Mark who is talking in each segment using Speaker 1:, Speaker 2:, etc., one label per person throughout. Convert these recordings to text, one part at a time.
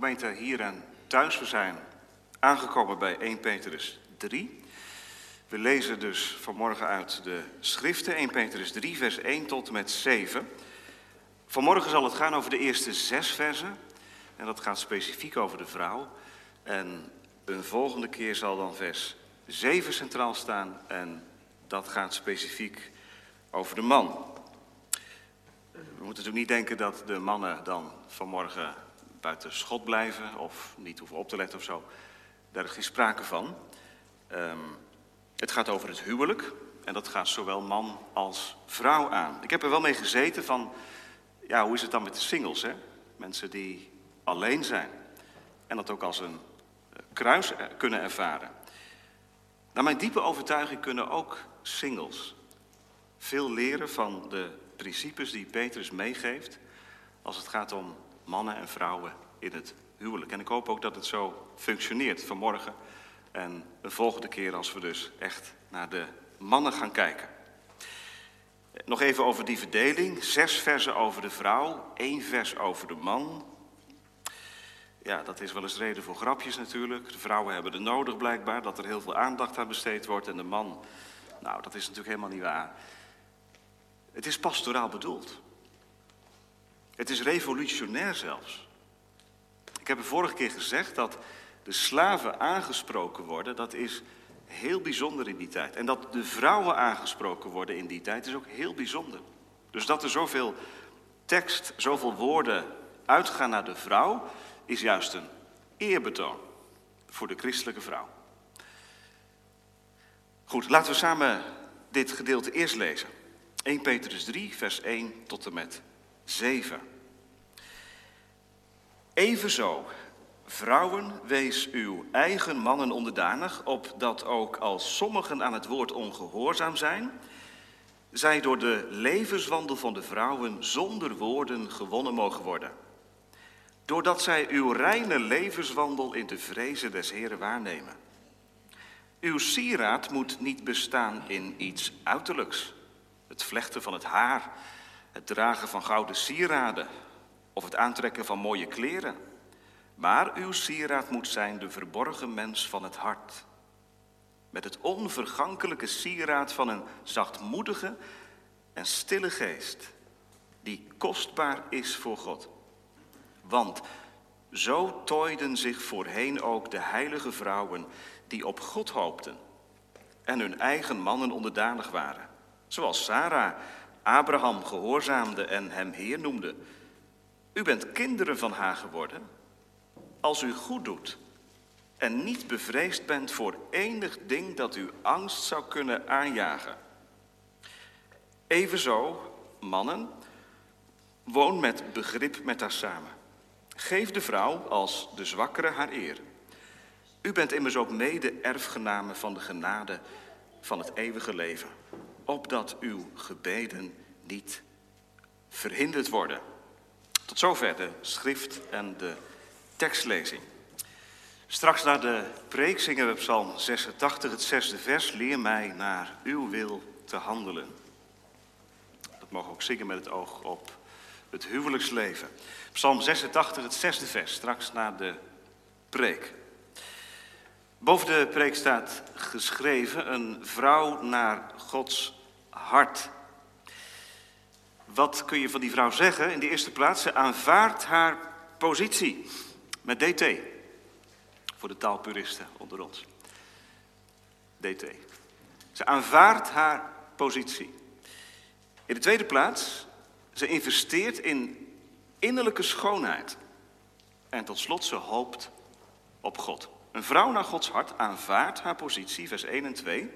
Speaker 1: Gemeente hier en thuis, we zijn aangekomen bij 1 Petrus 3. We lezen dus vanmorgen uit de schriften 1 Petrus 3, vers 1 tot en met 7. Vanmorgen zal het gaan over de eerste zes versen. En dat gaat specifiek over de vrouw. En een volgende keer zal dan vers 7 centraal staan. En dat gaat specifiek over de man. We moeten natuurlijk niet denken dat de mannen dan vanmorgen buiten schot blijven of niet hoeven op te letten of zo. Daar is geen sprake van. Um, het gaat over het huwelijk en dat gaat zowel man als vrouw aan. Ik heb er wel mee gezeten van, ja, hoe is het dan met de singles, hè? Mensen die alleen zijn en dat ook als een eh, kruis kunnen ervaren. Naar mijn diepe overtuiging kunnen ook singles veel leren van de principes die Petrus meegeeft als het gaat om mannen en vrouwen in het huwelijk. En ik hoop ook dat het zo functioneert vanmorgen en de volgende keer als we dus echt naar de mannen gaan kijken. Nog even over die verdeling. Zes versen over de vrouw, één vers over de man. Ja, dat is wel eens reden voor grapjes natuurlijk. De vrouwen hebben het nodig blijkbaar, dat er heel veel aandacht aan besteed wordt. En de man, nou, dat is natuurlijk helemaal niet waar. Het is pastoraal bedoeld. Het is revolutionair zelfs. Ik heb de vorige keer gezegd dat de slaven aangesproken worden, dat is heel bijzonder in die tijd. En dat de vrouwen aangesproken worden in die tijd is ook heel bijzonder. Dus dat er zoveel tekst, zoveel woorden uitgaan naar de vrouw, is juist een eerbetoon voor de christelijke vrouw. Goed, laten we samen dit gedeelte eerst lezen. 1 Petrus 3, vers 1 tot en met 7. Evenzo, vrouwen, wees uw eigen mannen onderdanig, opdat ook als sommigen aan het woord ongehoorzaam zijn, zij door de levenswandel van de vrouwen zonder woorden gewonnen mogen worden. Doordat zij uw reine levenswandel in de vrezen des Heren waarnemen. Uw sieraad moet niet bestaan in iets uiterlijks. Het vlechten van het haar, het dragen van gouden sieraden of het aantrekken van mooie kleren. Maar uw sieraad moet zijn de verborgen mens van het hart. Met het onvergankelijke sieraad van een zachtmoedige en stille geest, die kostbaar is voor God. Want zo tooiden zich voorheen ook de heilige vrouwen die op God hoopten en hun eigen mannen onderdanig waren. Zoals Sarah Abraham gehoorzaamde en hem Heer noemde. U bent kinderen van haar geworden als u goed doet en niet bevreesd bent voor enig ding dat u angst zou kunnen aanjagen. Evenzo, mannen, woon met begrip met haar samen. Geef de vrouw als de zwakkere haar eer. U bent immers ook mede-erfgename van de genade van het eeuwige leven, opdat uw gebeden niet verhinderd worden. Tot zover de schrift en de tekstlezing. Straks na de preek zingen we Psalm 86, het zesde vers. Leer mij naar uw wil te handelen. Dat mogen we ook zingen met het oog op het huwelijksleven. Psalm 86, het zesde vers, straks na de preek. Boven de preek staat geschreven een vrouw naar Gods hart. Wat kun je van die vrouw zeggen? In de eerste plaats, ze aanvaardt haar positie. Met DT. Voor de taalpuristen onder ons. DT. Ze aanvaardt haar positie. In de tweede plaats, ze investeert in innerlijke schoonheid. En tot slot, ze hoopt op God. Een vrouw naar Gods hart aanvaardt haar positie, vers 1 en 2.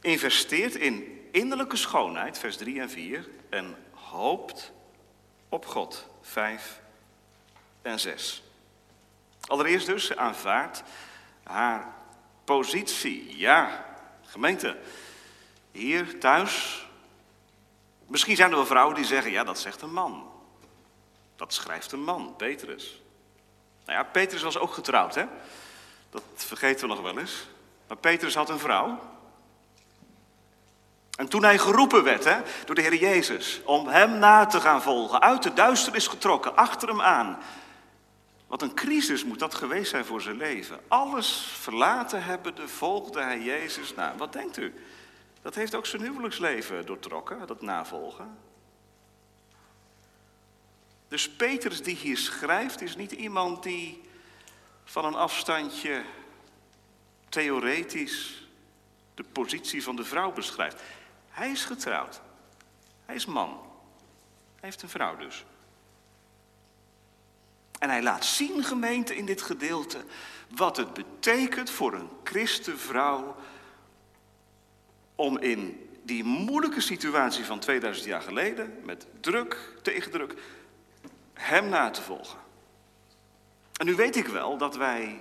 Speaker 1: Investeert in innerlijke schoonheid, vers 3 en 4. En hoopt op God, 5 en 6. Allereerst dus, aanvaardt haar positie. Ja, gemeente, hier thuis. Misschien zijn er wel vrouwen die zeggen, ja, dat zegt een man. Dat schrijft een man, Petrus. Nou ja, Petrus was ook getrouwd, hè? Dat vergeten we nog wel eens. Maar Petrus had een vrouw. En toen hij geroepen werd hè, door de Heer Jezus om hem na te gaan volgen, uit de duisternis getrokken, achter hem aan, Wat een crisis moet dat geweest zijn voor zijn leven. Alles verlaten hebben, de volgde hij Jezus. Nou, wat denkt u? Dat heeft ook zijn huwelijksleven doortrokken, dat navolgen. Dus Petrus die hier schrijft is niet iemand die van een afstandje theoretisch de positie van de vrouw beschrijft. Hij is getrouwd. Hij is man. Hij heeft een vrouw dus. En hij laat zien, gemeente, in dit gedeelte, wat het betekent voor een christenvrouw om in die moeilijke situatie van 2000 jaar geleden, met druk, tegendruk, hem na te volgen. En nu weet ik wel dat wij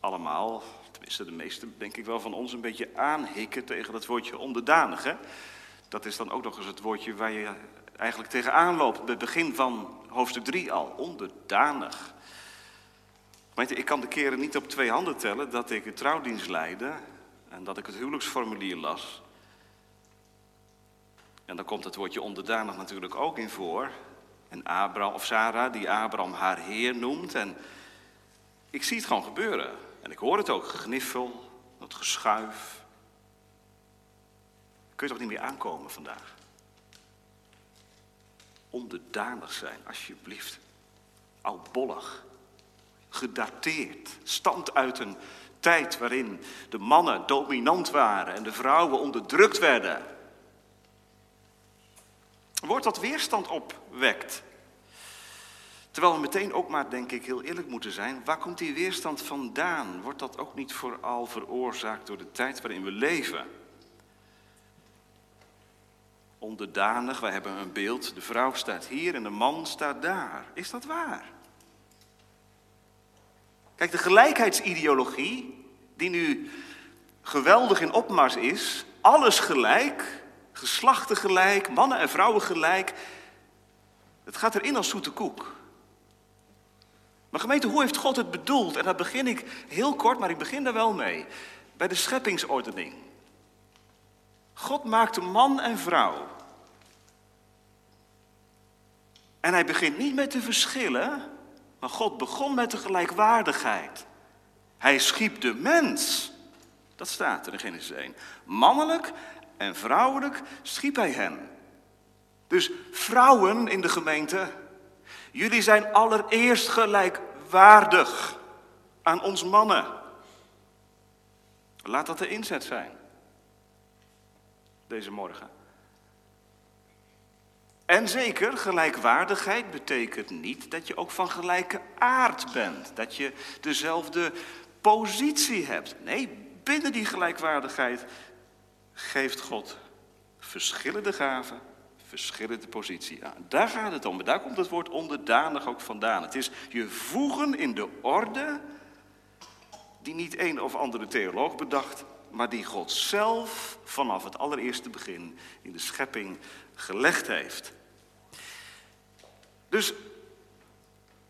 Speaker 1: allemaal, tenminste de meesten denk ik wel van ons, een beetje aanhikken tegen dat woordje onderdanig. Hè? Dat is dan ook nog eens het woordje waar je eigenlijk tegenaan loopt bij het begin van hoofdstuk 3 al. Onderdanig. ik kan de keren niet op twee handen tellen dat ik een trouwdienst leidde en dat ik het huwelijksformulier las. En dan komt het woordje onderdanig natuurlijk ook in voor. En Abraham, of Sarah, die Abraham haar heer noemt. En ik zie het gewoon gebeuren. En ik hoor het ook, gegniffel, dat geschuif. Kun je toch niet meer aankomen vandaag? Onderdanig zijn, alsjeblieft. Oudbollig. Gedateerd. Stamt uit een tijd waarin de mannen dominant waren en de vrouwen onderdrukt werden. Wordt dat weerstand opwekt. Terwijl we meteen ook maar, denk ik, heel eerlijk moeten zijn. Waar komt die weerstand vandaan? Wordt dat ook niet vooral veroorzaakt door de tijd waarin we leven? Onderdanig, wij hebben een beeld. De vrouw staat hier en de man staat daar. Is dat waar? Kijk, de gelijkheidsideologie, die nu geweldig in opmars is, alles gelijk, geslachten gelijk, mannen en vrouwen gelijk, het gaat erin als zoete koek. Maar gemeente, hoe heeft God het bedoeld? En daar begin ik heel kort, maar ik begin daar wel mee. Bij de scheppingsordening. God maakte man en vrouw. En hij begint niet met de verschillen, maar God begon met de gelijkwaardigheid. Hij schiep de mens. Dat staat er in Genesis 1. Mannelijk en vrouwelijk schiep hij hen. Dus vrouwen in de gemeente, jullie zijn allereerst gelijkwaardig aan ons mannen. Laat dat de inzet zijn. Deze morgen. En zeker, gelijkwaardigheid betekent niet dat je ook van gelijke aard bent. Dat je dezelfde positie hebt. Nee, binnen die gelijkwaardigheid geeft God verschillende gaven, verschillende positie aan. Daar gaat het om. Daar komt het woord onderdanig ook vandaan. Het is je voegen in de orde die niet een of andere theoloog bedacht, maar die God zelf vanaf het allereerste begin in de schepping gelegd heeft. Dus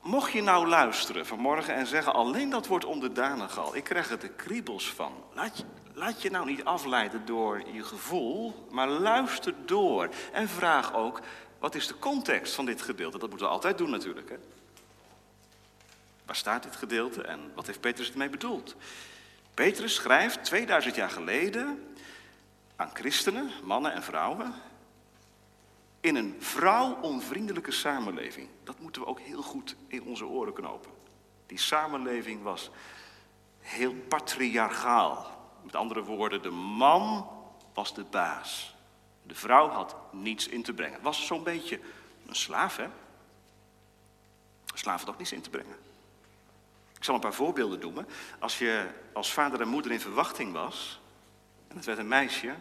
Speaker 1: mocht je nou luisteren vanmorgen en zeggen, alleen dat wordt onderdanig al, ik krijg er de kriebels van. Laat je, laat je nou niet afleiden door je gevoel, maar luister door. En vraag ook, wat is de context van dit gedeelte? Dat moeten we altijd doen natuurlijk. Hè? Waar staat dit gedeelte en wat heeft Petrus ermee bedoeld? Petrus schrijft 2000 jaar geleden aan christenen, mannen en vrouwen, in een vrouw-onvriendelijke samenleving. Dat moeten we ook heel goed in onze oren knopen. Die samenleving was heel patriarchaal. Met andere woorden, de man was de baas. De vrouw had niets in te brengen. Was zo'n beetje een slaaf, hè? Een slaaf had ook niets in te brengen. Ik zal een paar voorbeelden noemen. Als je als vader en moeder in verwachting was, en het werd een meisje,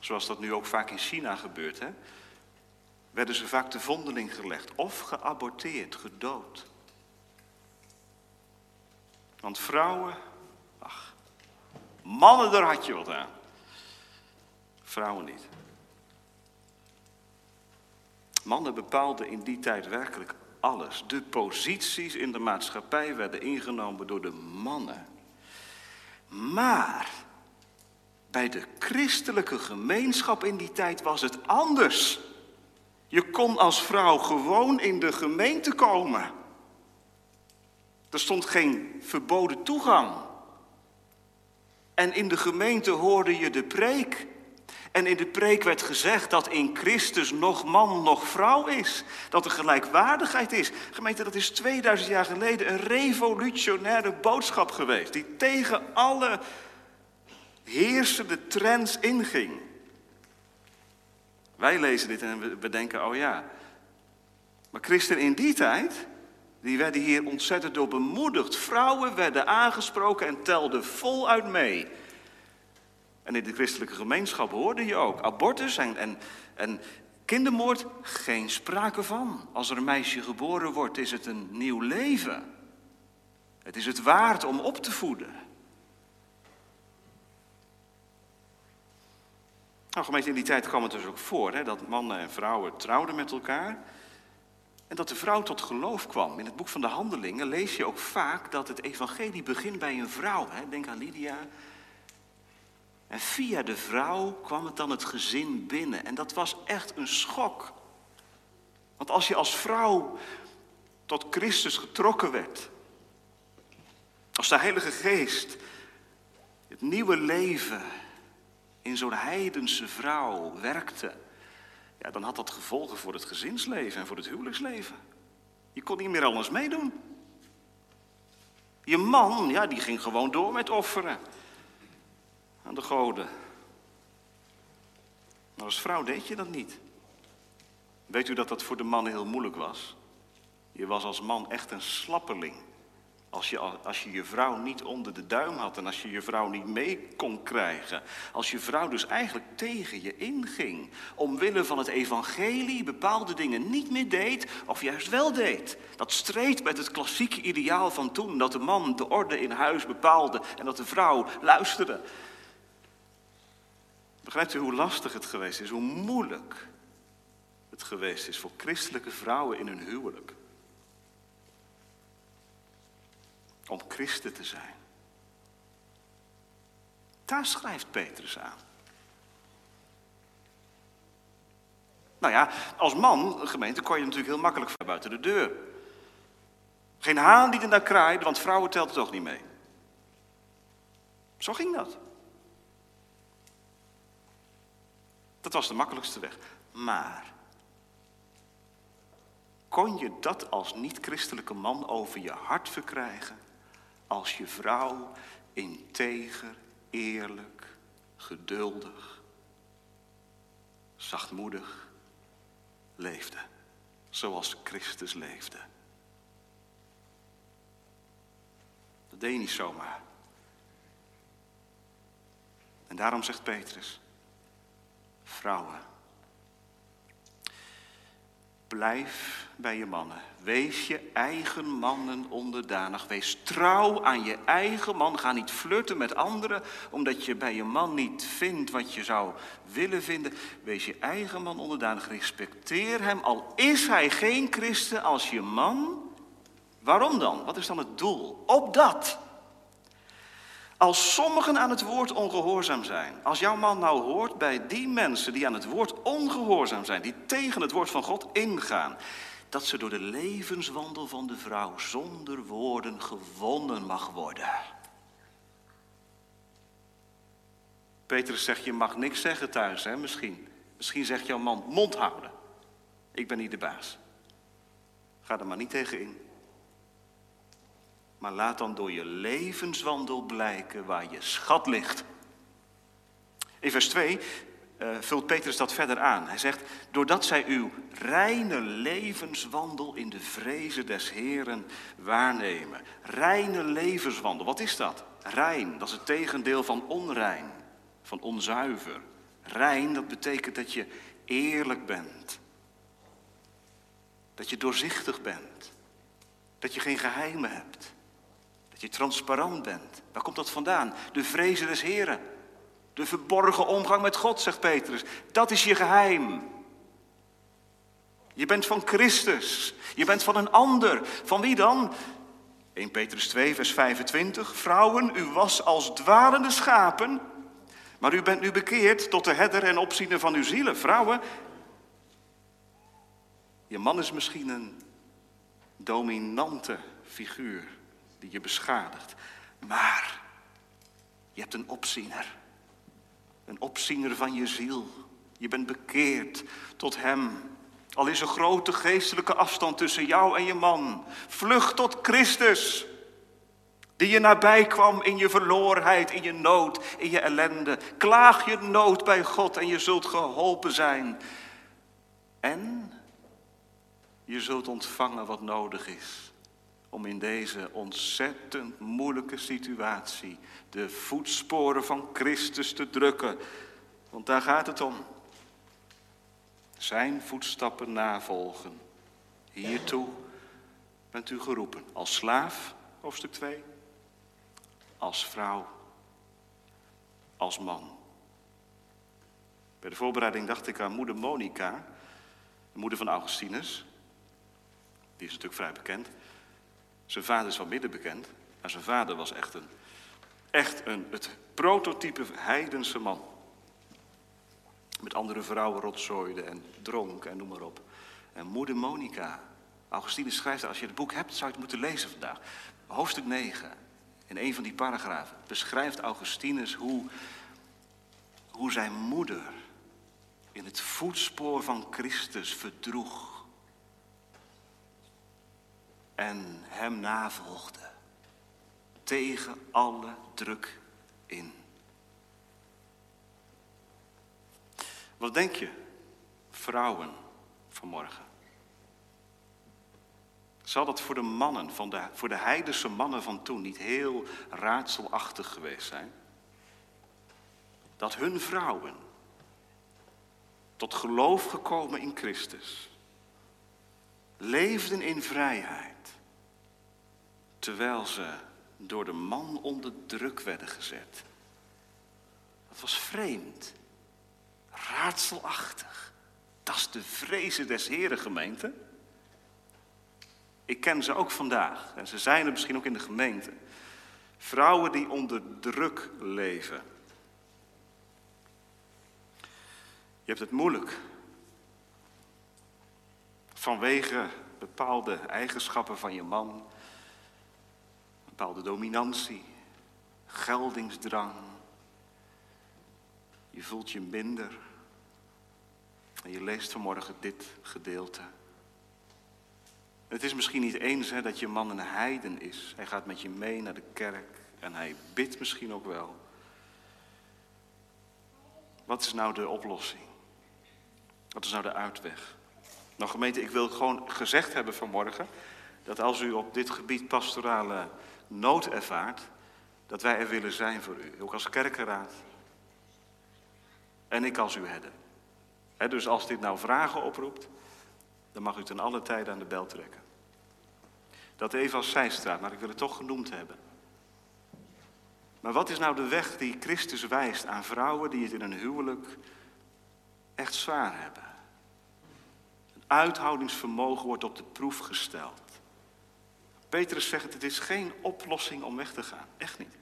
Speaker 1: zoals dat nu ook vaak in China gebeurt, hè, werden ze vaak te vondeling gelegd of geaborteerd, gedood. Want vrouwen, mannen daar had je wat aan. Vrouwen niet. Mannen bepaalden in die tijd werkelijk alles. De posities in de maatschappij werden ingenomen door de mannen. Maar bij de christelijke gemeenschap in die tijd was het anders. Je kon als vrouw gewoon in de gemeente komen. Er stond geen verboden toegang. En in de gemeente hoorde je de preek. En in de preek werd gezegd dat in Christus nog man, nog vrouw is. Dat er gelijkwaardigheid is. Gemeente, dat is 2000 jaar geleden een revolutionaire boodschap geweest. Die tegen alle heersende trends inging. Wij lezen dit en we denken, oh ja. Maar christen in die tijd, die werden hier ontzettend door bemoedigd. Vrouwen werden aangesproken en telden voluit mee. En in de christelijke gemeenschap hoorde je ook abortus en, en, en kindermoord, geen sprake van. Als er een meisje geboren wordt, is het een nieuw leven. Het is het waard om op te voeden. Nou, gemeente, in die tijd kwam het dus ook voor hè, dat mannen en vrouwen trouwden met elkaar. En dat de vrouw tot geloof kwam. In het boek van de Handelingen lees je ook vaak dat het evangelie begint bij een vrouw. Hè. Denk aan Lydia. En via de vrouw kwam het dan het gezin binnen. En dat was echt een schok. Want als je als vrouw tot Christus getrokken werd, als de Heilige Geest het nieuwe leven in zo'n heidense vrouw werkte, ja, dan had dat gevolgen voor het gezinsleven en voor het huwelijksleven. Je kon niet meer alles meedoen. Je man, ja, die ging gewoon door met offeren aan de goden. Maar als vrouw deed je dat niet. Weet u dat dat voor de man heel moeilijk was? Je was als man echt een slappeling. Als je, als je je vrouw niet onder de duim had en als je je vrouw niet mee kon krijgen. Als je vrouw dus eigenlijk tegen je inging. Omwille van het evangelie bepaalde dingen niet meer deed of juist wel deed. Dat streed met het klassieke ideaal van toen. Dat de man de orde in huis bepaalde en dat de vrouw luisterde. Begrijpt u hoe lastig het geweest is, hoe moeilijk het geweest is voor christelijke vrouwen in hun huwelijk? Om christen te zijn. Daar schrijft Petrus aan. Nou ja, als man, gemeente, kon je natuurlijk heel makkelijk ver buiten de deur. Geen haan die er naar kraaide, want vrouwen telt het toch niet mee. Zo ging dat. Dat was de makkelijkste weg. Maar kon je dat als niet-christelijke man over je hart verkrijgen? Als je vrouw integer, eerlijk, geduldig, zachtmoedig leefde, zoals Christus leefde. Dat deed je niet zomaar. En daarom zegt Petrus, vrouwen, Blijf bij je mannen. Wees je eigen mannen onderdanig. Wees trouw aan je eigen man. Ga niet flirten met anderen omdat je bij je man niet vindt wat je zou willen vinden. Wees je eigen man onderdanig. Respecteer hem, al is hij geen christen als je man. Waarom dan? Wat is dan het doel? Opdat als sommigen aan het woord ongehoorzaam zijn, als jouw man nou hoort bij die mensen die aan het woord ongehoorzaam zijn, die tegen het woord van God ingaan, dat ze door de levenswandel van de vrouw zonder woorden gewonnen mag worden. Petrus zegt, je mag niks zeggen thuis, hè, misschien. Misschien zegt jouw man, mond houden. Ik ben niet de baas. Ga er maar niet tegen in. Maar laat dan door je levenswandel blijken waar je schat ligt. In vers 2 uh, eh, vult Petrus dat verder aan. Hij zegt, doordat zij uw reine levenswandel in de vrezen des Heren waarnemen. Reine levenswandel, wat is dat? Rein, dat is het tegendeel van onrein, van onzuiver. Rein, dat betekent dat je eerlijk bent. Dat je doorzichtig bent. Dat je geen geheimen hebt. Je transparant bent. Waar komt dat vandaan? De vrezen des Heren. De verborgen omgang met God, zegt Petrus. Dat is je geheim. Je bent van Christus. Je bent van een ander. Van wie dan? 1 Petrus 2, vers 25. Vrouwen, u was als dwalende schapen. Maar u bent nu bekeerd tot de herder en opziener van uw zielen. Vrouwen, Je man is misschien een dominante figuur die je beschadigt. Maar je hebt een opziener. Een opziener van je ziel. Je bent bekeerd tot Hem. Al is er grote geestelijke afstand tussen jou en je man. Vlucht tot Christus. Die je nabij kwam in je verlorenheid, in je nood, in je ellende. Klaag je nood bij God en je zult geholpen zijn. En je zult ontvangen wat nodig is om in deze ontzettend moeilijke situatie de voetsporen van Christus te drukken. Want daar gaat het om. Zijn voetstappen navolgen. Hiertoe bent u geroepen. Als slaaf, hoofdstuk 2. Als vrouw. Als man. Bij de voorbereiding dacht ik aan moeder Monica, de moeder van Augustinus. Die is natuurlijk vrij bekend. Zijn vader is wel midden bekend, maar zijn vader was echt een, echt een, het prototype heidense man. Met andere vrouwen rotzooide en dronk en noem maar op. En moeder Monica, Augustinus schrijft, als je het boek hebt, zou je het moeten lezen vandaag. Hoofdstuk 9, in een van die paragrafen, beschrijft Augustinus hoe, hoe zijn moeder in het voetspoor van Christus verdroeg en hem navolgde. Tegen alle druk in. Wat denk je, vrouwen vanmorgen? Zal dat voor de mannen, van de, voor de heidense mannen van toen, niet heel raadselachtig geweest zijn? Dat hun vrouwen tot geloof gekomen in Christus, leefden in vrijheid terwijl ze door de man onder druk werden gezet. Dat was vreemd, raadselachtig. Dat is de vrezen des Heren gemeente. Ik ken ze ook vandaag en ze zijn er misschien ook in de gemeente. Vrouwen die onder druk leven. Je hebt het moeilijk. Vanwege bepaalde eigenschappen van je man, bepaalde dominantie, geldingsdrang. Je voelt je minder. En je leest vanmorgen dit gedeelte. Het is misschien niet eens hè, dat je man een heiden is. Hij gaat met je mee naar de kerk en hij bidt misschien ook wel. Wat is nou de oplossing? Wat is nou de uitweg? Nou gemeente, ik wil gewoon gezegd hebben vanmorgen dat als u op dit gebied pastorale nood ervaart, dat wij er willen zijn voor u. Ook als kerkenraad. En ik als uw herder. dus als dit nou vragen oproept, dan mag u ten alle tijde aan de bel trekken. Dat even als zijstraat, maar ik wil het toch genoemd hebben. Maar wat is nou de weg die Christus wijst aan vrouwen die het in een huwelijk echt zwaar hebben? Uithoudingsvermogen wordt op de proef gesteld. Petrus zegt, het is geen oplossing om weg te gaan. Echt niet.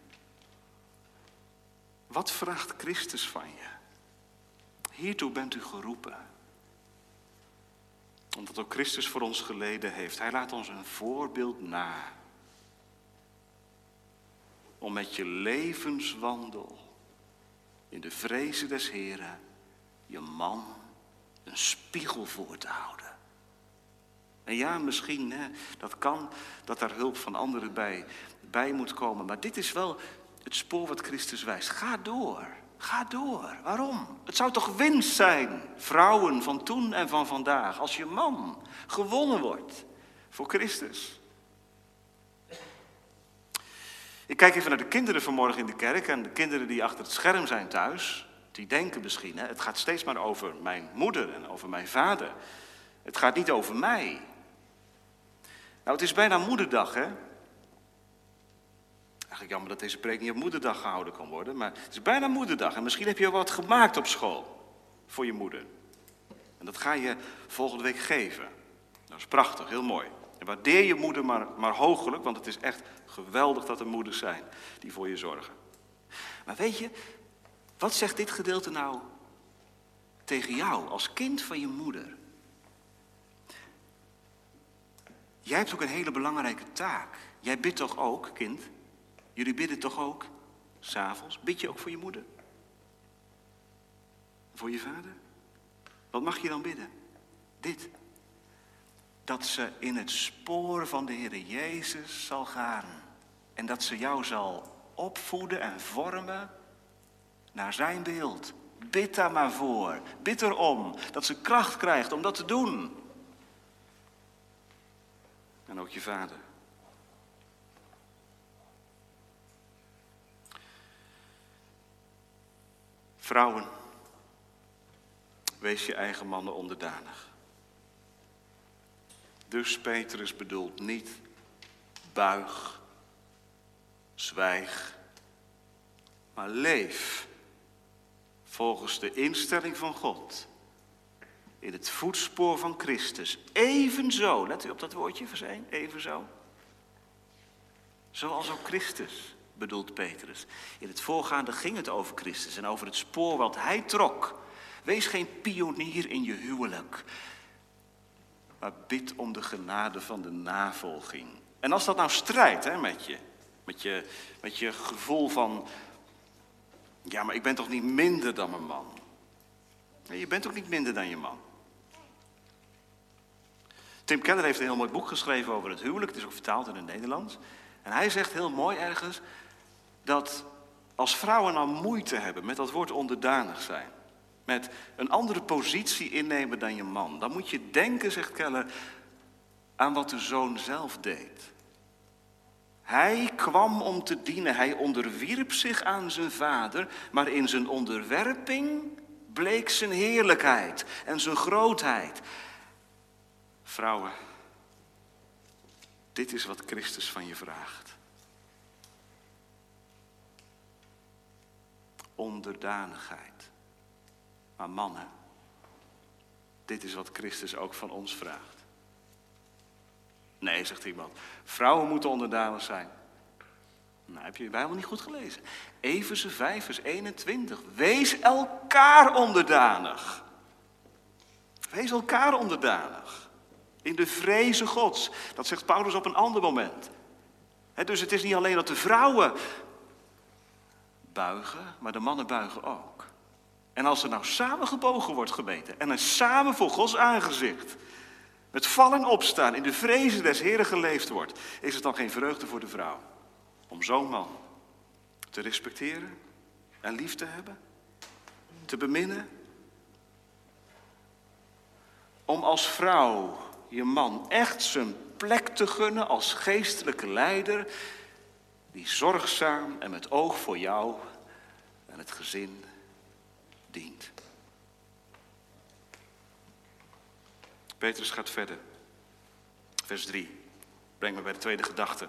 Speaker 1: Wat vraagt Christus van je? Hiertoe bent u geroepen. Omdat ook Christus voor ons geleden heeft. Hij laat ons een voorbeeld na. Om met je levenswandel in de vrezen des Heren je man een spiegel voor te houden. En ja, misschien, hè, dat kan, dat daar hulp van anderen bij, bij moet komen. Maar dit is wel het spoor wat Christus wijst. Ga door. Ga door. Waarom? Het zou toch winst zijn, vrouwen van toen en van vandaag, als je man gewonnen wordt voor Christus. Ik kijk even naar de kinderen vanmorgen in de kerk en de kinderen die achter het scherm zijn thuis. Die denken misschien, hè, het gaat steeds maar over mijn moeder en over mijn vader. Het gaat niet over mij. Nou, het is bijna moederdag, hè? Eigenlijk jammer dat deze preek niet op moederdag gehouden kan worden, maar het is bijna moederdag. En misschien heb je wat gemaakt op school voor je moeder. En dat ga je volgende week geven. Dat is prachtig, heel mooi. En waardeer je moeder maar, maar hoogelijk, want het is echt geweldig dat er moeders zijn die voor je zorgen. Maar weet je, wat zegt dit gedeelte nou tegen jou als kind van je moeder? jij hebt ook een hele belangrijke taak. Jij bidt toch ook, kind? Jullie bidden toch ook? S'avonds. Bid je ook voor je moeder? Voor je vader? Wat mag je dan bidden? Dit. Dat ze in het spoor van de Heer Jezus zal gaan. En dat ze jou zal opvoeden en vormen naar zijn beeld. Bid daar maar voor. Bid erom dat ze kracht krijgt om dat te doen. En ook je vader. Vrouwen, wees je eigen mannen onderdanig. Dus Petrus bedoelt niet buig, zwijg, maar leef volgens de instelling van God. In het voetspoor van Christus. Evenzo, let u op dat woordje, 1, evenzo. Zoals ook Christus, bedoelt Petrus. In het voorgaande ging het over Christus en over het spoor wat hij trok. Wees geen pionier in je huwelijk, maar bid om de genade van de navolging. En als dat nou strijdt hè, met, je, met, je, met je gevoel van, ja, maar ik ben toch niet minder dan mijn man? Je bent ook niet minder dan je man. Tim Keller heeft een heel mooi boek geschreven over het huwelijk. Het is ook vertaald in het Nederlands. En hij zegt heel mooi ergens dat als vrouwen nou moeite hebben met dat woord onderdanig zijn, met een andere positie innemen dan je man, dan moet je denken, zegt Keller, aan wat de zoon zelf deed. Hij kwam om te dienen, hij onderwierp zich aan zijn vader, maar in zijn onderwerping bleek zijn heerlijkheid en zijn grootheid. Vrouwen, dit is wat Christus van je vraagt. Onderdanigheid. Maar mannen, dit is wat Christus ook van ons vraagt. Nee, zegt iemand. Vrouwen moeten onderdanig zijn. Nou, heb je de Bijbel niet goed gelezen. Efeze 5, vers 21. Wees elkaar onderdanig. Wees elkaar onderdanig. In de vreze Gods. Dat zegt Paulus op een ander moment. dus het is niet alleen dat de vrouwen buigen, maar de mannen buigen ook. En als er nou samen gebogen wordt gebeten en er samen voor Gods aangezicht met vallen en opstaan in de vrezen des Heren geleefd wordt, is het dan geen vreugde voor de vrouw om zo'n man te respecteren en lief te hebben, te beminnen? Om als vrouw je man echt zijn plek te gunnen als geestelijke leider, die zorgzaam en met oog voor jou en het gezin dient. Petrus gaat verder. Vers 3. Breng me bij de tweede gedachte.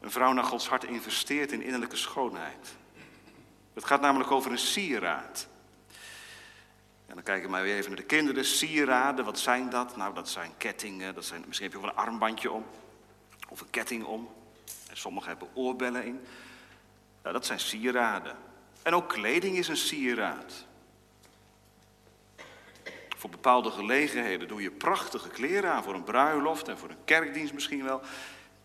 Speaker 1: Een vrouw naar Gods hart investeert in innerlijke schoonheid. Het gaat namelijk over een sieraad. En dan kijken we weer even naar de kinderen. Sieraden, wat zijn dat? Nou, dat zijn kettingen. Dat zijn, misschien heb je wel een armbandje om. Of een ketting om. En sommigen hebben oorbellen in. Nou, dat zijn sieraden. En ook kleding is een sieraad. Voor bepaalde gelegenheden doe je prachtige kleren aan. Voor een bruiloft en voor een kerkdienst misschien wel.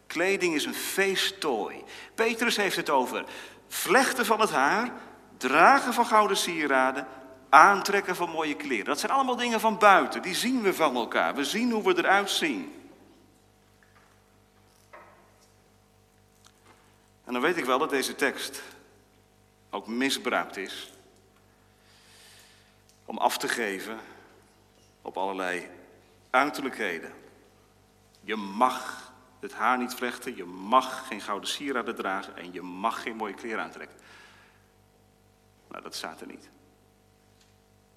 Speaker 1: Kleding is een feesttooi. Petrus heeft het over vlechten van het haar, dragen van gouden sieraden, aantrekken van mooie kleren. Dat zijn allemaal dingen van buiten, die zien we van elkaar. We zien hoe we eruit zien. En dan weet ik wel dat deze tekst ook misbruikt is om af te geven op allerlei uiterlijkheden. Je mag het haar niet vlechten, je mag geen gouden sieraden dragen en je mag geen mooie kleren aantrekken. Nou, dat staat er niet.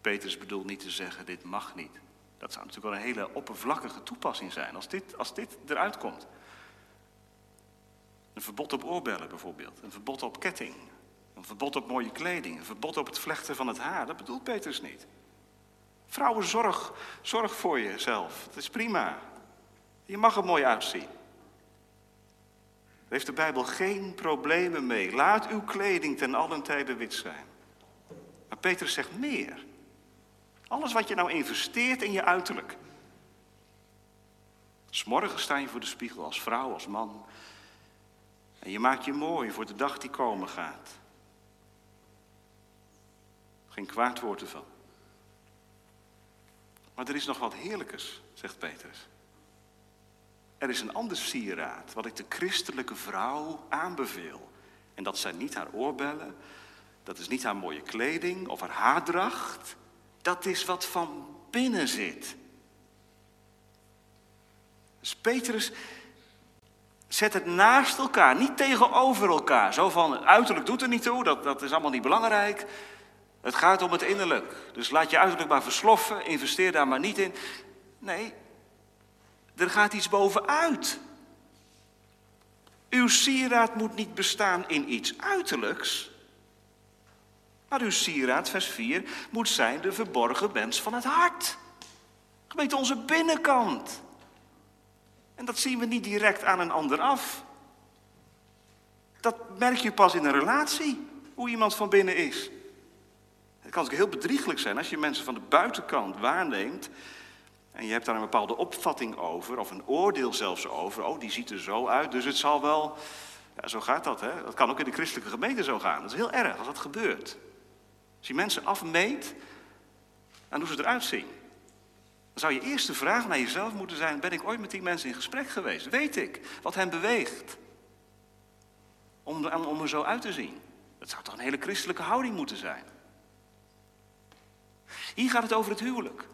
Speaker 1: Petrus bedoelt niet te zeggen, dit mag niet. Dat zou natuurlijk wel een hele oppervlakkige toepassing zijn als dit, als dit eruit komt. Een verbod op oorbellen bijvoorbeeld, een verbod op ketting, een verbod op mooie kleding, een verbod op het vlechten van het haar. Dat bedoelt Petrus niet. Vrouwen, zorg, zorg voor jezelf. Dat is prima. Je mag er mooi uitzien. Daar heeft de Bijbel geen problemen mee. Laat uw kleding ten allen tijde wit zijn. Maar Petrus zegt meer. Alles wat je nou investeert in je uiterlijk. S'morgen sta je voor de spiegel als vrouw, als man. En je maakt je mooi voor de dag die komen gaat. Geen kwaad woord ervan. Maar er is nog wat heerlijkers, zegt Petrus. Er is een ander sieraad wat ik de christelijke vrouw aanbeveel. En dat zijn niet haar oorbellen, dat is niet haar mooie kleding of haar haardracht. Dat is wat van binnen zit. Dus Petrus zet het naast elkaar, niet tegenover elkaar. Zo van, uiterlijk doet er niet toe, dat, dat is allemaal niet belangrijk. Het gaat om het innerlijk. Dus laat je uiterlijk maar versloffen, investeer daar maar niet in. Nee, er gaat iets bovenuit. Uw sieraad moet niet bestaan in iets uiterlijks. Maar uw sieraad, vers 4, moet zijn de verborgen wens van het hart. Gemeente onze binnenkant. En dat zien we niet direct aan een ander af. Dat merk je pas in een relatie, hoe iemand van binnen is. Kan ook heel bedrieglijk zijn als je mensen van de buitenkant waarneemt. En je hebt daar een bepaalde opvatting over, of een oordeel zelfs over. Oh, die ziet er zo uit, dus het zal wel. Ja, zo gaat dat, hè? Dat kan ook in de christelijke gemeente zo gaan. Dat is heel erg als dat gebeurt. Als je mensen afmeet aan hoe ze eruit zien. Dan zou je eerste vraag naar jezelf moeten zijn: ben ik ooit met die mensen in gesprek geweest? Weet ik wat hen beweegt om, om er zo uit te zien? Dat zou toch een hele christelijke houding moeten zijn? Hier gaat het over het huwelijk.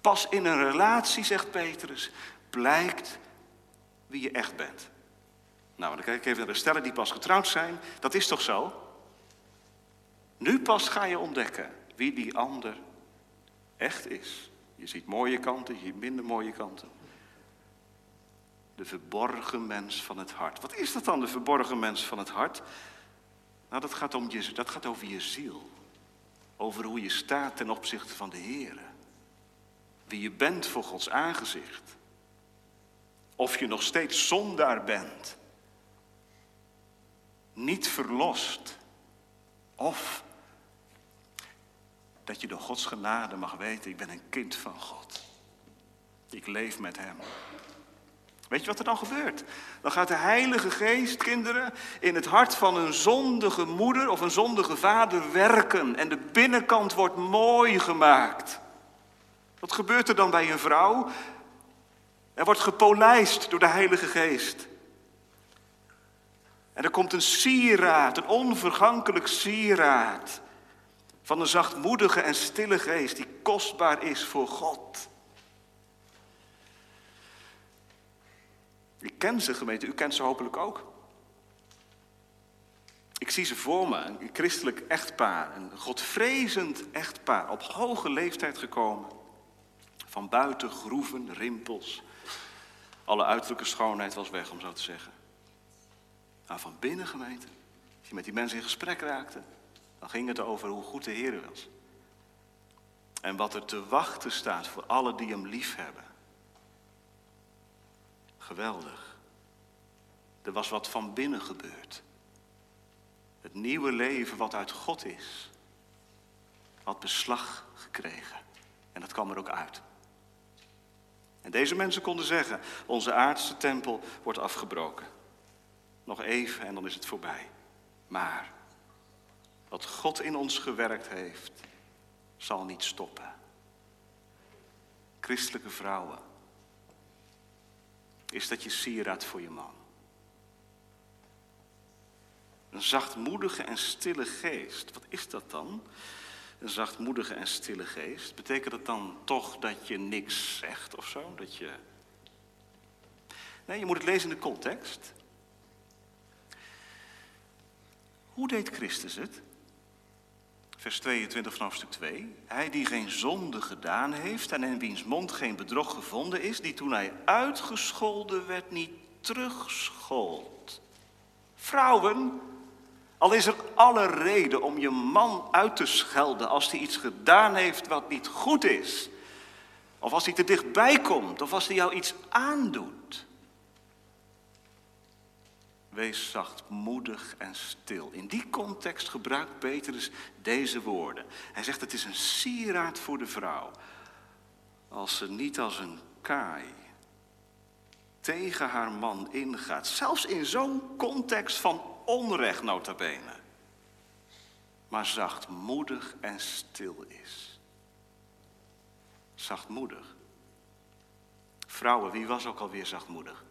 Speaker 1: Pas in een relatie, zegt Petrus, blijkt wie je echt bent. Nou, dan kijk ik even naar de stellen die pas getrouwd zijn. Dat is toch zo? Nu pas ga je ontdekken wie die ander echt is. Je ziet mooie kanten, je ziet minder mooie kanten. De verborgen mens van het hart. Wat is dat dan, de verborgen mens van het hart? Nou, dat gaat, om dat gaat over je ziel. Over hoe je staat ten opzichte van de Heer. Wie je bent voor Gods aangezicht. Of je nog steeds zondaar bent. Niet verlost. Of dat je door Gods genade mag weten, ik ben een kind van God. Ik leef met Hem. Weet je wat er dan gebeurt? Dan gaat de Heilige Geest, kinderen, in het hart van een zondige moeder of een zondige vader werken. En de binnenkant wordt mooi gemaakt. Wat gebeurt er dan bij een vrouw? Er wordt gepolijst door de Heilige Geest. En er komt een sieraad, een onvergankelijk sieraad. Van een zachtmoedige en stille geest die kostbaar is voor God. Ik ken ze gemeente, u kent ze hopelijk ook. Ik zie ze voor me, een christelijk echtpaar, een godvrezend echtpaar, op hoge leeftijd gekomen. Van buiten groeven, rimpels. Alle uiterlijke schoonheid was weg, om zo te zeggen. Maar van binnen gemeente, als je met die mensen in gesprek raakte, dan ging het over hoe goed de Heer was. En wat er te wachten staat voor alle die hem lief hebben. Geweldig. Er was wat van binnen gebeurd. Het nieuwe leven wat uit God is, had beslag gekregen. En dat kwam er ook uit. En deze mensen konden zeggen, onze aardse tempel wordt afgebroken. Nog even en dan is het voorbij. Maar wat God in ons gewerkt heeft, zal niet stoppen. Christelijke vrouwen, is dat je sieraad voor je man. Een zachtmoedige en stille geest. Wat is dat dan? Een zachtmoedige en stille geest. Betekent dat dan toch dat je niks zegt of zo? Dat je. Nee, je moet het lezen in de context. Hoe deed Christus het? Vers 22 van hoofdstuk 2. Hij die geen zonde gedaan heeft en in wiens mond geen bedrog gevonden is, die toen hij uitgescholden werd niet terugschold. Vrouwen, al is er alle reden om je man uit te schelden als hij iets gedaan heeft wat niet goed is. Of als hij te dichtbij komt, of als hij jou iets aandoet. Wees zachtmoedig en stil. In die context gebruikt Petrus deze woorden. Hij zegt het is een sieraad voor de vrouw. Als ze niet als een kaai tegen haar man ingaat. Zelfs in zo'n context van onrecht nota bene. Maar zachtmoedig en stil is. Zachtmoedig. Vrouwen, wie was ook alweer zachtmoedig?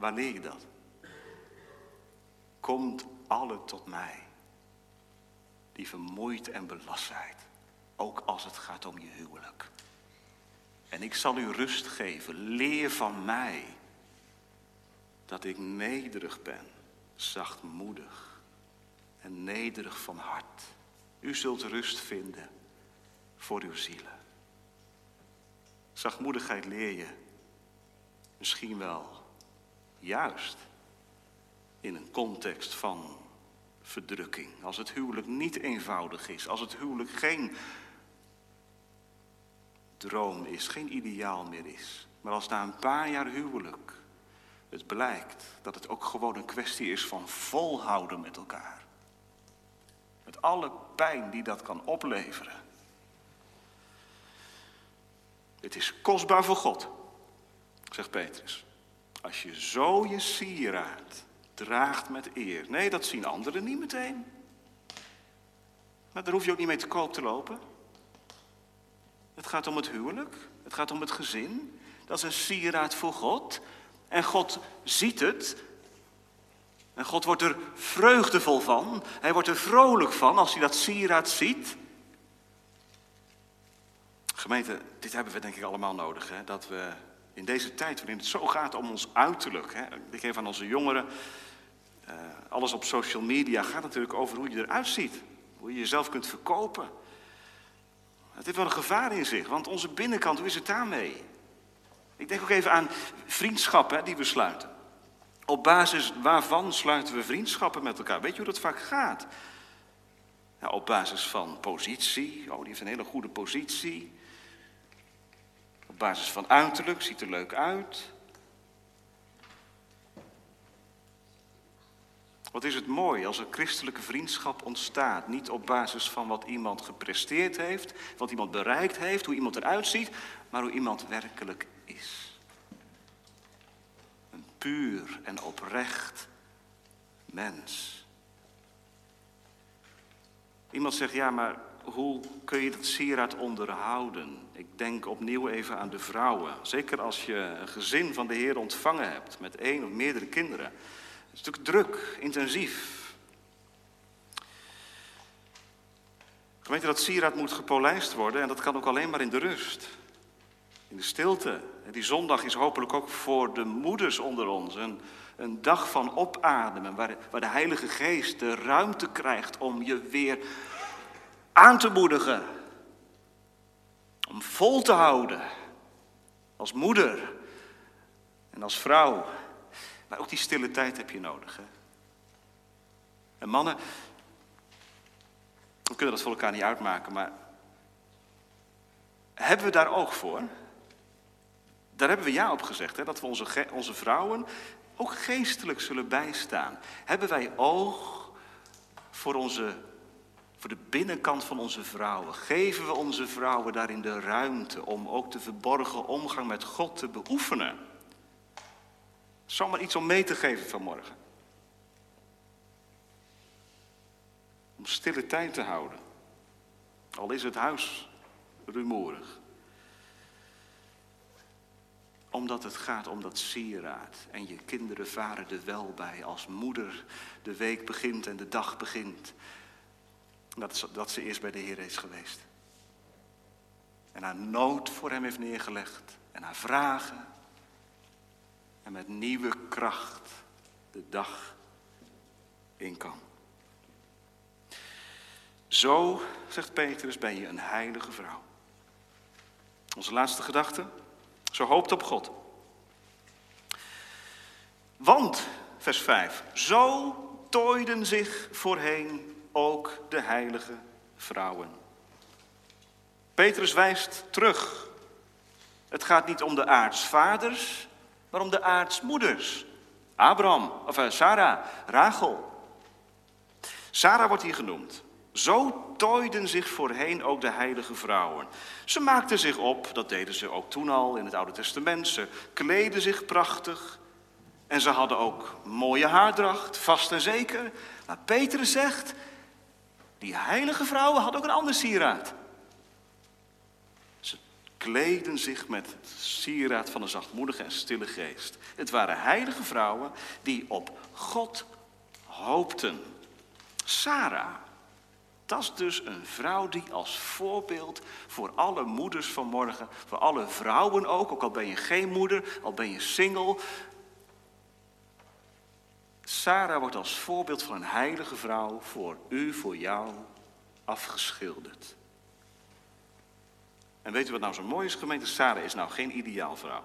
Speaker 1: Je dat? Komt alle tot mij, die vermoeid en belast zijn, ook als het gaat om je huwelijk. En ik zal u rust geven. Leer van mij dat ik nederig ben, zachtmoedig en nederig van hart. U zult rust vinden voor uw zielen. Zachtmoedigheid leer je misschien wel juist in een context van verdrukking. Als het huwelijk niet eenvoudig is, als het huwelijk geen droom is, geen ideaal meer is. Maar als na een paar jaar huwelijk het blijkt dat het ook gewoon een kwestie is van volhouden met elkaar. Met alle pijn die dat kan opleveren. Het is kostbaar voor God, zegt Petrus. Als je zo je sieraad draagt met eer. Nee, dat zien anderen niet meteen. Maar daar hoef je ook niet mee te koop te lopen. Het gaat om het huwelijk. Het gaat om het gezin. Dat is een sieraad voor God. En God ziet het. En God wordt er vreugdevol van. Hij wordt er vrolijk van als hij dat sieraad ziet. Gemeente, dit hebben we denk ik allemaal nodig. Hè? Dat we in deze tijd waarin het zo gaat om ons uiterlijk. Hè? Ik geef aan onze jongeren. Uh, alles op social media gaat natuurlijk over hoe je eruit ziet. Hoe je jezelf kunt verkopen. Het heeft wel een gevaar in zich, want onze binnenkant, hoe is het daarmee? Ik denk ook even aan vriendschappen die we sluiten. Op basis waarvan sluiten we vriendschappen met elkaar? Weet je hoe dat vaak gaat? Ja, op basis van positie. Oh, die heeft een hele goede positie. Basis van uiterlijk, ziet er leuk uit. Wat is het mooi als een christelijke vriendschap ontstaat. Niet op basis van wat iemand gepresteerd heeft, wat iemand bereikt heeft, hoe iemand eruit ziet, maar hoe iemand werkelijk is. Een puur en oprecht mens. Iemand zegt, ja, maar hoe kun je dat sieraad onderhouden? Ik denk opnieuw even aan de vrouwen. Zeker als je een gezin van de Heer ontvangen hebt met één of meerdere kinderen. Het is natuurlijk druk, intensief. Gemeente, dat sieraad moet gepolijst worden en dat kan ook alleen maar in de rust. In de stilte. En die zondag is hopelijk ook voor de moeders onder ons een, een dag van opademen, waar, waar de Heilige Geest de ruimte krijgt om je weer aan te moedigen. Om vol te houden. Als moeder en als vrouw. Maar ook die stille tijd heb je nodig. Hè? En mannen, we kunnen dat voor elkaar niet uitmaken, maar hebben we daar oog voor? Daar hebben we ja op gezegd, hè? dat we onze, onze vrouwen ook geestelijk zullen bijstaan. Hebben wij oog voor, onze, voor de binnenkant van onze vrouwen? Geven we onze vrouwen daarin de ruimte om ook de verborgen omgang met God te beoefenen? Zomaar iets om mee te geven vanmorgen. Om stille tijd te houden. Al is het huis rumoerig. Omdat het gaat om dat sieraad. En je kinderen varen er wel bij als moeder de week begint en de dag begint. Dat, dat ze eerst bij de Heer is geweest. En haar nood voor hem heeft neergelegd. En haar vragen en met nieuwe kracht de dag in kan. Zo, zegt Petrus, ben je een heilige vrouw. Onze laatste gedachte. Zo hoopt op God. Want, vers 5, zo tooiden zich voorheen ook de heilige vrouwen. Petrus wijst terug. Het gaat niet om de aartsvaders, maar om de aartsmoeders. Abraham, of uh, Sarah, Rachel. Sarah wordt hier genoemd. Zo tooiden zich voorheen ook de heilige vrouwen. Ze maakten zich op, dat deden ze ook toen al in het Oude Testament. Ze kleden zich prachtig. En ze hadden ook mooie haardracht, vast en zeker. Maar Petrus zegt, die heilige vrouwen hadden ook een ander sieraad. Ze kleden zich met het sieraad van een zachtmoedige en stille geest. Het waren heilige vrouwen die op God hoopten. Sarah, dat is dus een vrouw die als voorbeeld voor alle moeders van morgen, voor alle vrouwen ook, ook al ben je geen moeder, al ben je single. Sarah wordt als voorbeeld van een heilige vrouw voor u, voor jou afgeschilderd. En weet u wat nou zo mooi is, gemeente? Sarah is nou geen ideaalvrouw.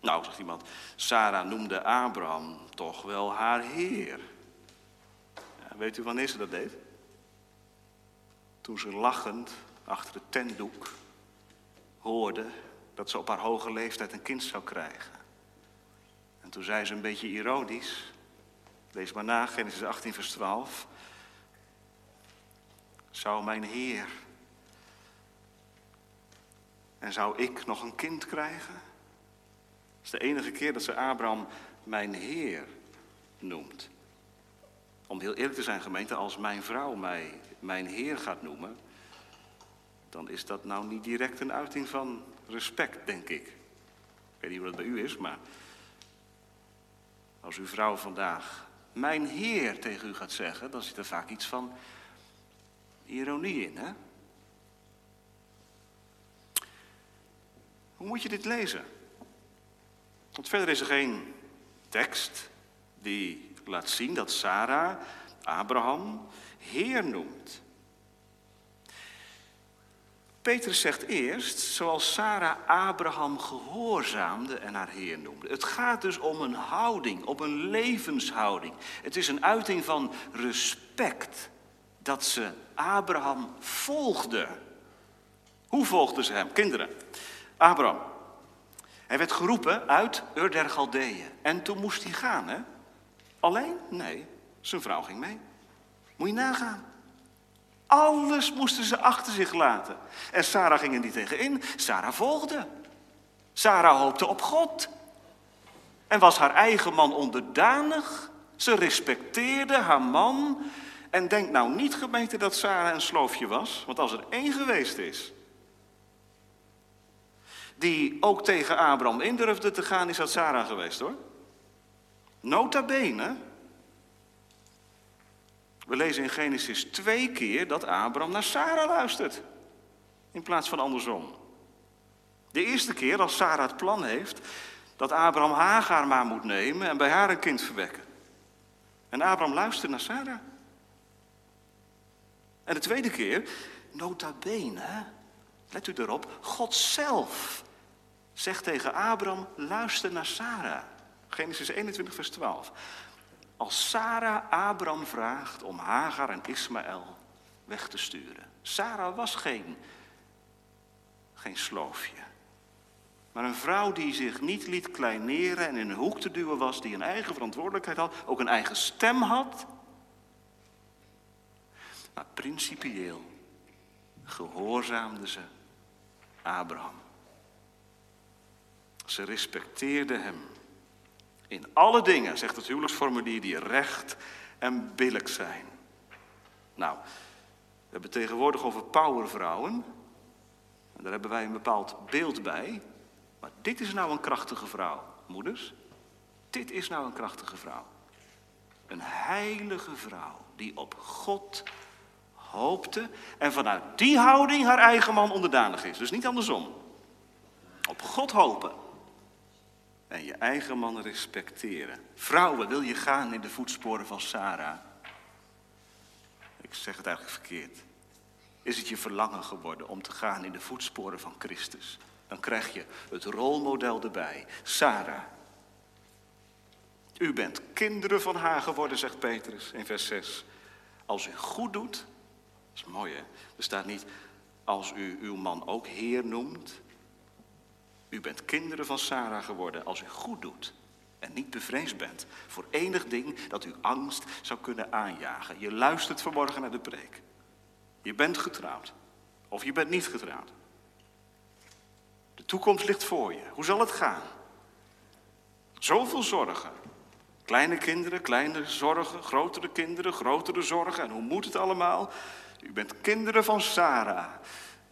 Speaker 1: Nou, zegt iemand, Sarah noemde Abraham toch wel haar heer. Ja, weet u wanneer ze dat deed? Toen ze lachend achter het tentdoek hoorde dat ze op haar hoge leeftijd een kind zou krijgen. En toen zei ze een beetje ironisch, lees maar na, Genesis 18, vers 12. Zou mijn Heer en zou ik nog een kind krijgen? Het is de enige keer dat ze Abraham mijn Heer noemt. Om heel eerlijk te zijn, gemeente, als mijn vrouw mij mijn Heer gaat noemen, dan is dat nou niet direct een uiting van respect, denk ik. Ik weet niet wat het bij u is, maar als uw vrouw vandaag mijn Heer tegen u gaat zeggen, dan zit er vaak iets van ironie in, hè? Hoe moet je dit lezen? Want verder is er geen tekst die laat zien dat Sarah Abraham Heer noemt. Petrus zegt eerst, zoals Sarah Abraham gehoorzaamde en haar Heer noemde. Het gaat dus om een houding, om een levenshouding. Het is een uiting van respect dat ze Abraham volgde. Hoe volgden ze hem? Kinderen, Abraham. Hij werd geroepen uit Ur der Galdeeën. En toen moest hij gaan, hè? Alleen? Nee, zijn vrouw ging mee. Moet je nagaan. Alles moesten ze achter zich laten. En Sarah ging er niet tegenin. Sarah volgde. Sarah hoopte op God. En was haar eigen man onderdanig. Ze respecteerde haar man. En denk nou niet gemeente dat Sarah een sloofje was. Want als er één geweest is die ook tegen Abraham in durfde te gaan, is dat Sarah geweest hoor. Nota bene. We lezen in Genesis twee keer dat Abraham naar Sarah luistert. In plaats van andersom. De eerste keer als Sarah het plan heeft dat Abraham Hagar maar moet nemen en bij haar een kind verwekken. En Abraham luistert naar Sarah. En de tweede keer, nota bene, let u erop, God zelf zegt tegen Abraham, luister naar Sarah. Genesis 21, vers 12. Als Sarah Abraham vraagt om Hagar en Ismaël weg te sturen. Sarah was geen, geen sloofje. Maar een vrouw die zich niet liet kleineren en in een hoek te duwen was, die een eigen verantwoordelijkheid had, ook een eigen stem had. Maar principieel gehoorzaamde ze Abraham. Ze respecteerde hem. In alle dingen, zegt het huwelijksformulier, die recht en billig zijn. Nou, we hebben tegenwoordig over powervrouwen. En daar hebben wij een bepaald beeld bij. Maar dit is nou een krachtige vrouw, moeders. Dit is nou een krachtige vrouw. Een heilige vrouw die op God hoopte en vanuit die houding haar eigen man onderdanig is. Dus niet andersom. Op God hopen en je eigen man respecteren. Vrouwen, wil je gaan in de voetsporen van Sarah? Ik zeg het eigenlijk verkeerd. Is het je verlangen geworden om te gaan in de voetsporen van Christus? Dan krijg je het rolmodel erbij. Sarah. U bent kinderen van haar geworden, zegt Petrus in vers 6. Als u goed doet, dat is mooi hè, er staat niet als u uw man ook Heer noemt, u bent kinderen van Sarah geworden als u goed doet. en niet bevreesd bent voor enig ding dat u angst zou kunnen aanjagen. Je luistert vanmorgen naar de preek. Je bent getrouwd of je bent niet getrouwd. De toekomst ligt voor je. Hoe zal het gaan? Zoveel zorgen. Kleine kinderen, kleine zorgen, grotere kinderen, grotere zorgen. En hoe moet het allemaal? U bent kinderen van Sarah,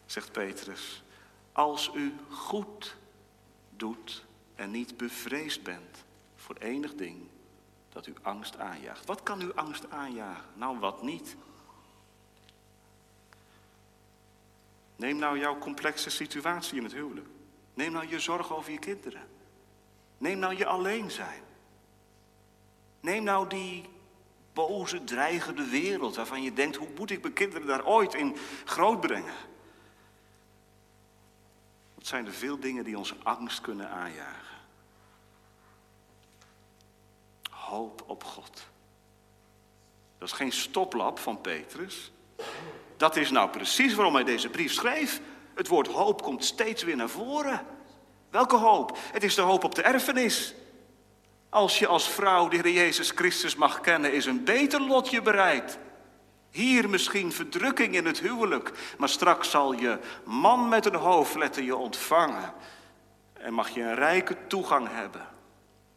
Speaker 1: zegt Petrus. Als u goed doet en niet bevreesd bent voor enig ding dat u angst aanjaagt. Wat kan u angst aanjagen? Nou, wat niet? Neem nou jouw complexe situatie in het huwelijk. Neem nou je zorgen over je kinderen. Neem nou je alleen zijn. Neem nou die boze, dreigende wereld waarvan je denkt, hoe moet ik mijn kinderen daar ooit in grootbrengen? Wat zijn er veel dingen die onze angst kunnen aanjagen? Hoop op God. Dat is geen stoplap van Petrus. Dat is nou precies waarom hij deze brief schreef. Het woord hoop komt steeds weer naar voren. Welke hoop? Het is de hoop op de erfenis. Als je als vrouw de Heer Jezus Christus mag kennen, is een beter lot je bereid. Hier misschien verdrukking in het huwelijk, maar straks zal je man met een hoofdletter je ontvangen. En mag je een rijke toegang hebben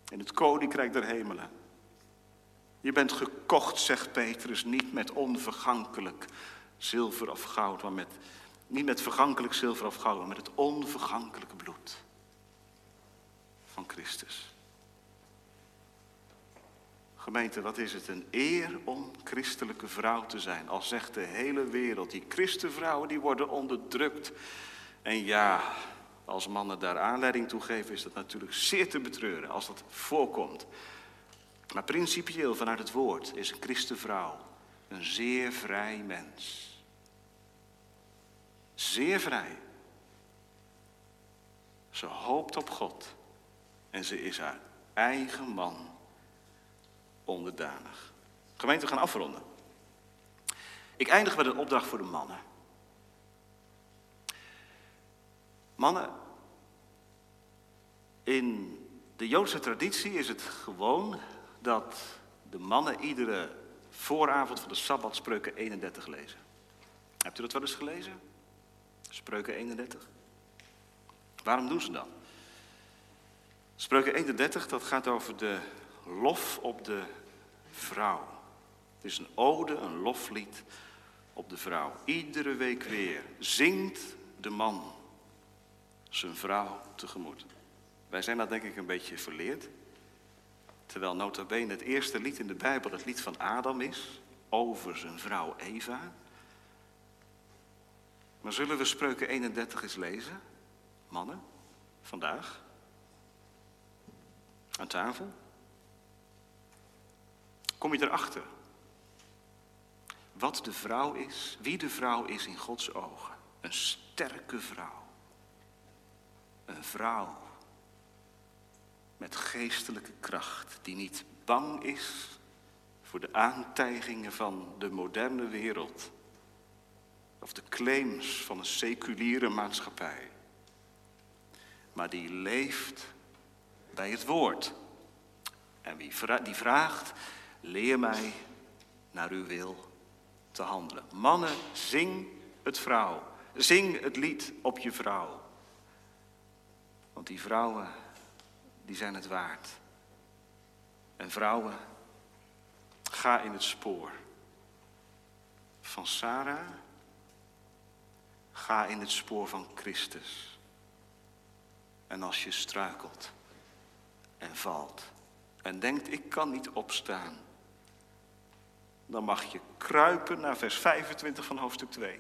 Speaker 1: in het koninkrijk der hemelen. Je bent gekocht, zegt Petrus, niet met onvergankelijk zilver of goud, maar met, niet met vergankelijk zilver of goud, maar met het onvergankelijke bloed van Christus. Gemeente, wat is het een eer om christelijke vrouw te zijn. Al zegt de hele wereld, die christenvrouwen die worden onderdrukt. En ja, als mannen daar aanleiding toe geven, is dat natuurlijk zeer te betreuren als dat voorkomt. Maar principieel vanuit het woord is een christenvrouw een zeer vrij mens. Zeer vrij. Ze hoopt op God en ze is haar eigen man onderdanig. Gemeente, we gaan afronden. Ik eindig met een opdracht voor de mannen. Mannen, in de Joodse traditie is het gewoon dat de mannen iedere vooravond van de Sabbat spreuken 31 lezen. Hebt u dat wel eens gelezen? Spreuken 31. Waarom doen ze dat? Spreuken 31, dat gaat over de lof op de vrouw. Het is een ode, een loflied op de vrouw. Iedere week weer zingt de man zijn vrouw tegemoet. Wij zijn dat denk ik een beetje verleerd. Terwijl nota bene het eerste lied in de Bijbel het lied van Adam is, over zijn vrouw Eva. Maar zullen we spreuken 31 eens lezen? Mannen, vandaag? Aan tafel? Kom je erachter? Wat de vrouw is, wie de vrouw is in Gods ogen. Een sterke vrouw. Een vrouw met geestelijke kracht, die niet bang is voor de aantijgingen van de moderne wereld of de claims van een seculiere maatschappij, maar die leeft bij het woord. En wie die vraagt, leer mij naar uw wil te handelen. Mannen, zing het vrouw. Zing het lied op je vrouw. Want die vrouwen, die zijn het waard. En vrouwen, ga in het spoor van Sarah. Ga in het spoor van Christus. En als je struikelt en valt en denkt, ik kan niet opstaan, dan mag je kruipen naar vers 25 van hoofdstuk 2.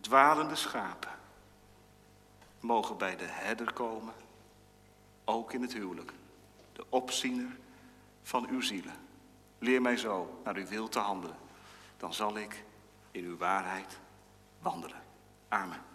Speaker 1: Dwalende schapen mogen bij de herder komen, ook in het huwelijk, de opziener van uw zielen. Leer mij zo naar uw wil te handelen, dan zal ik in uw waarheid wandelen. Amen.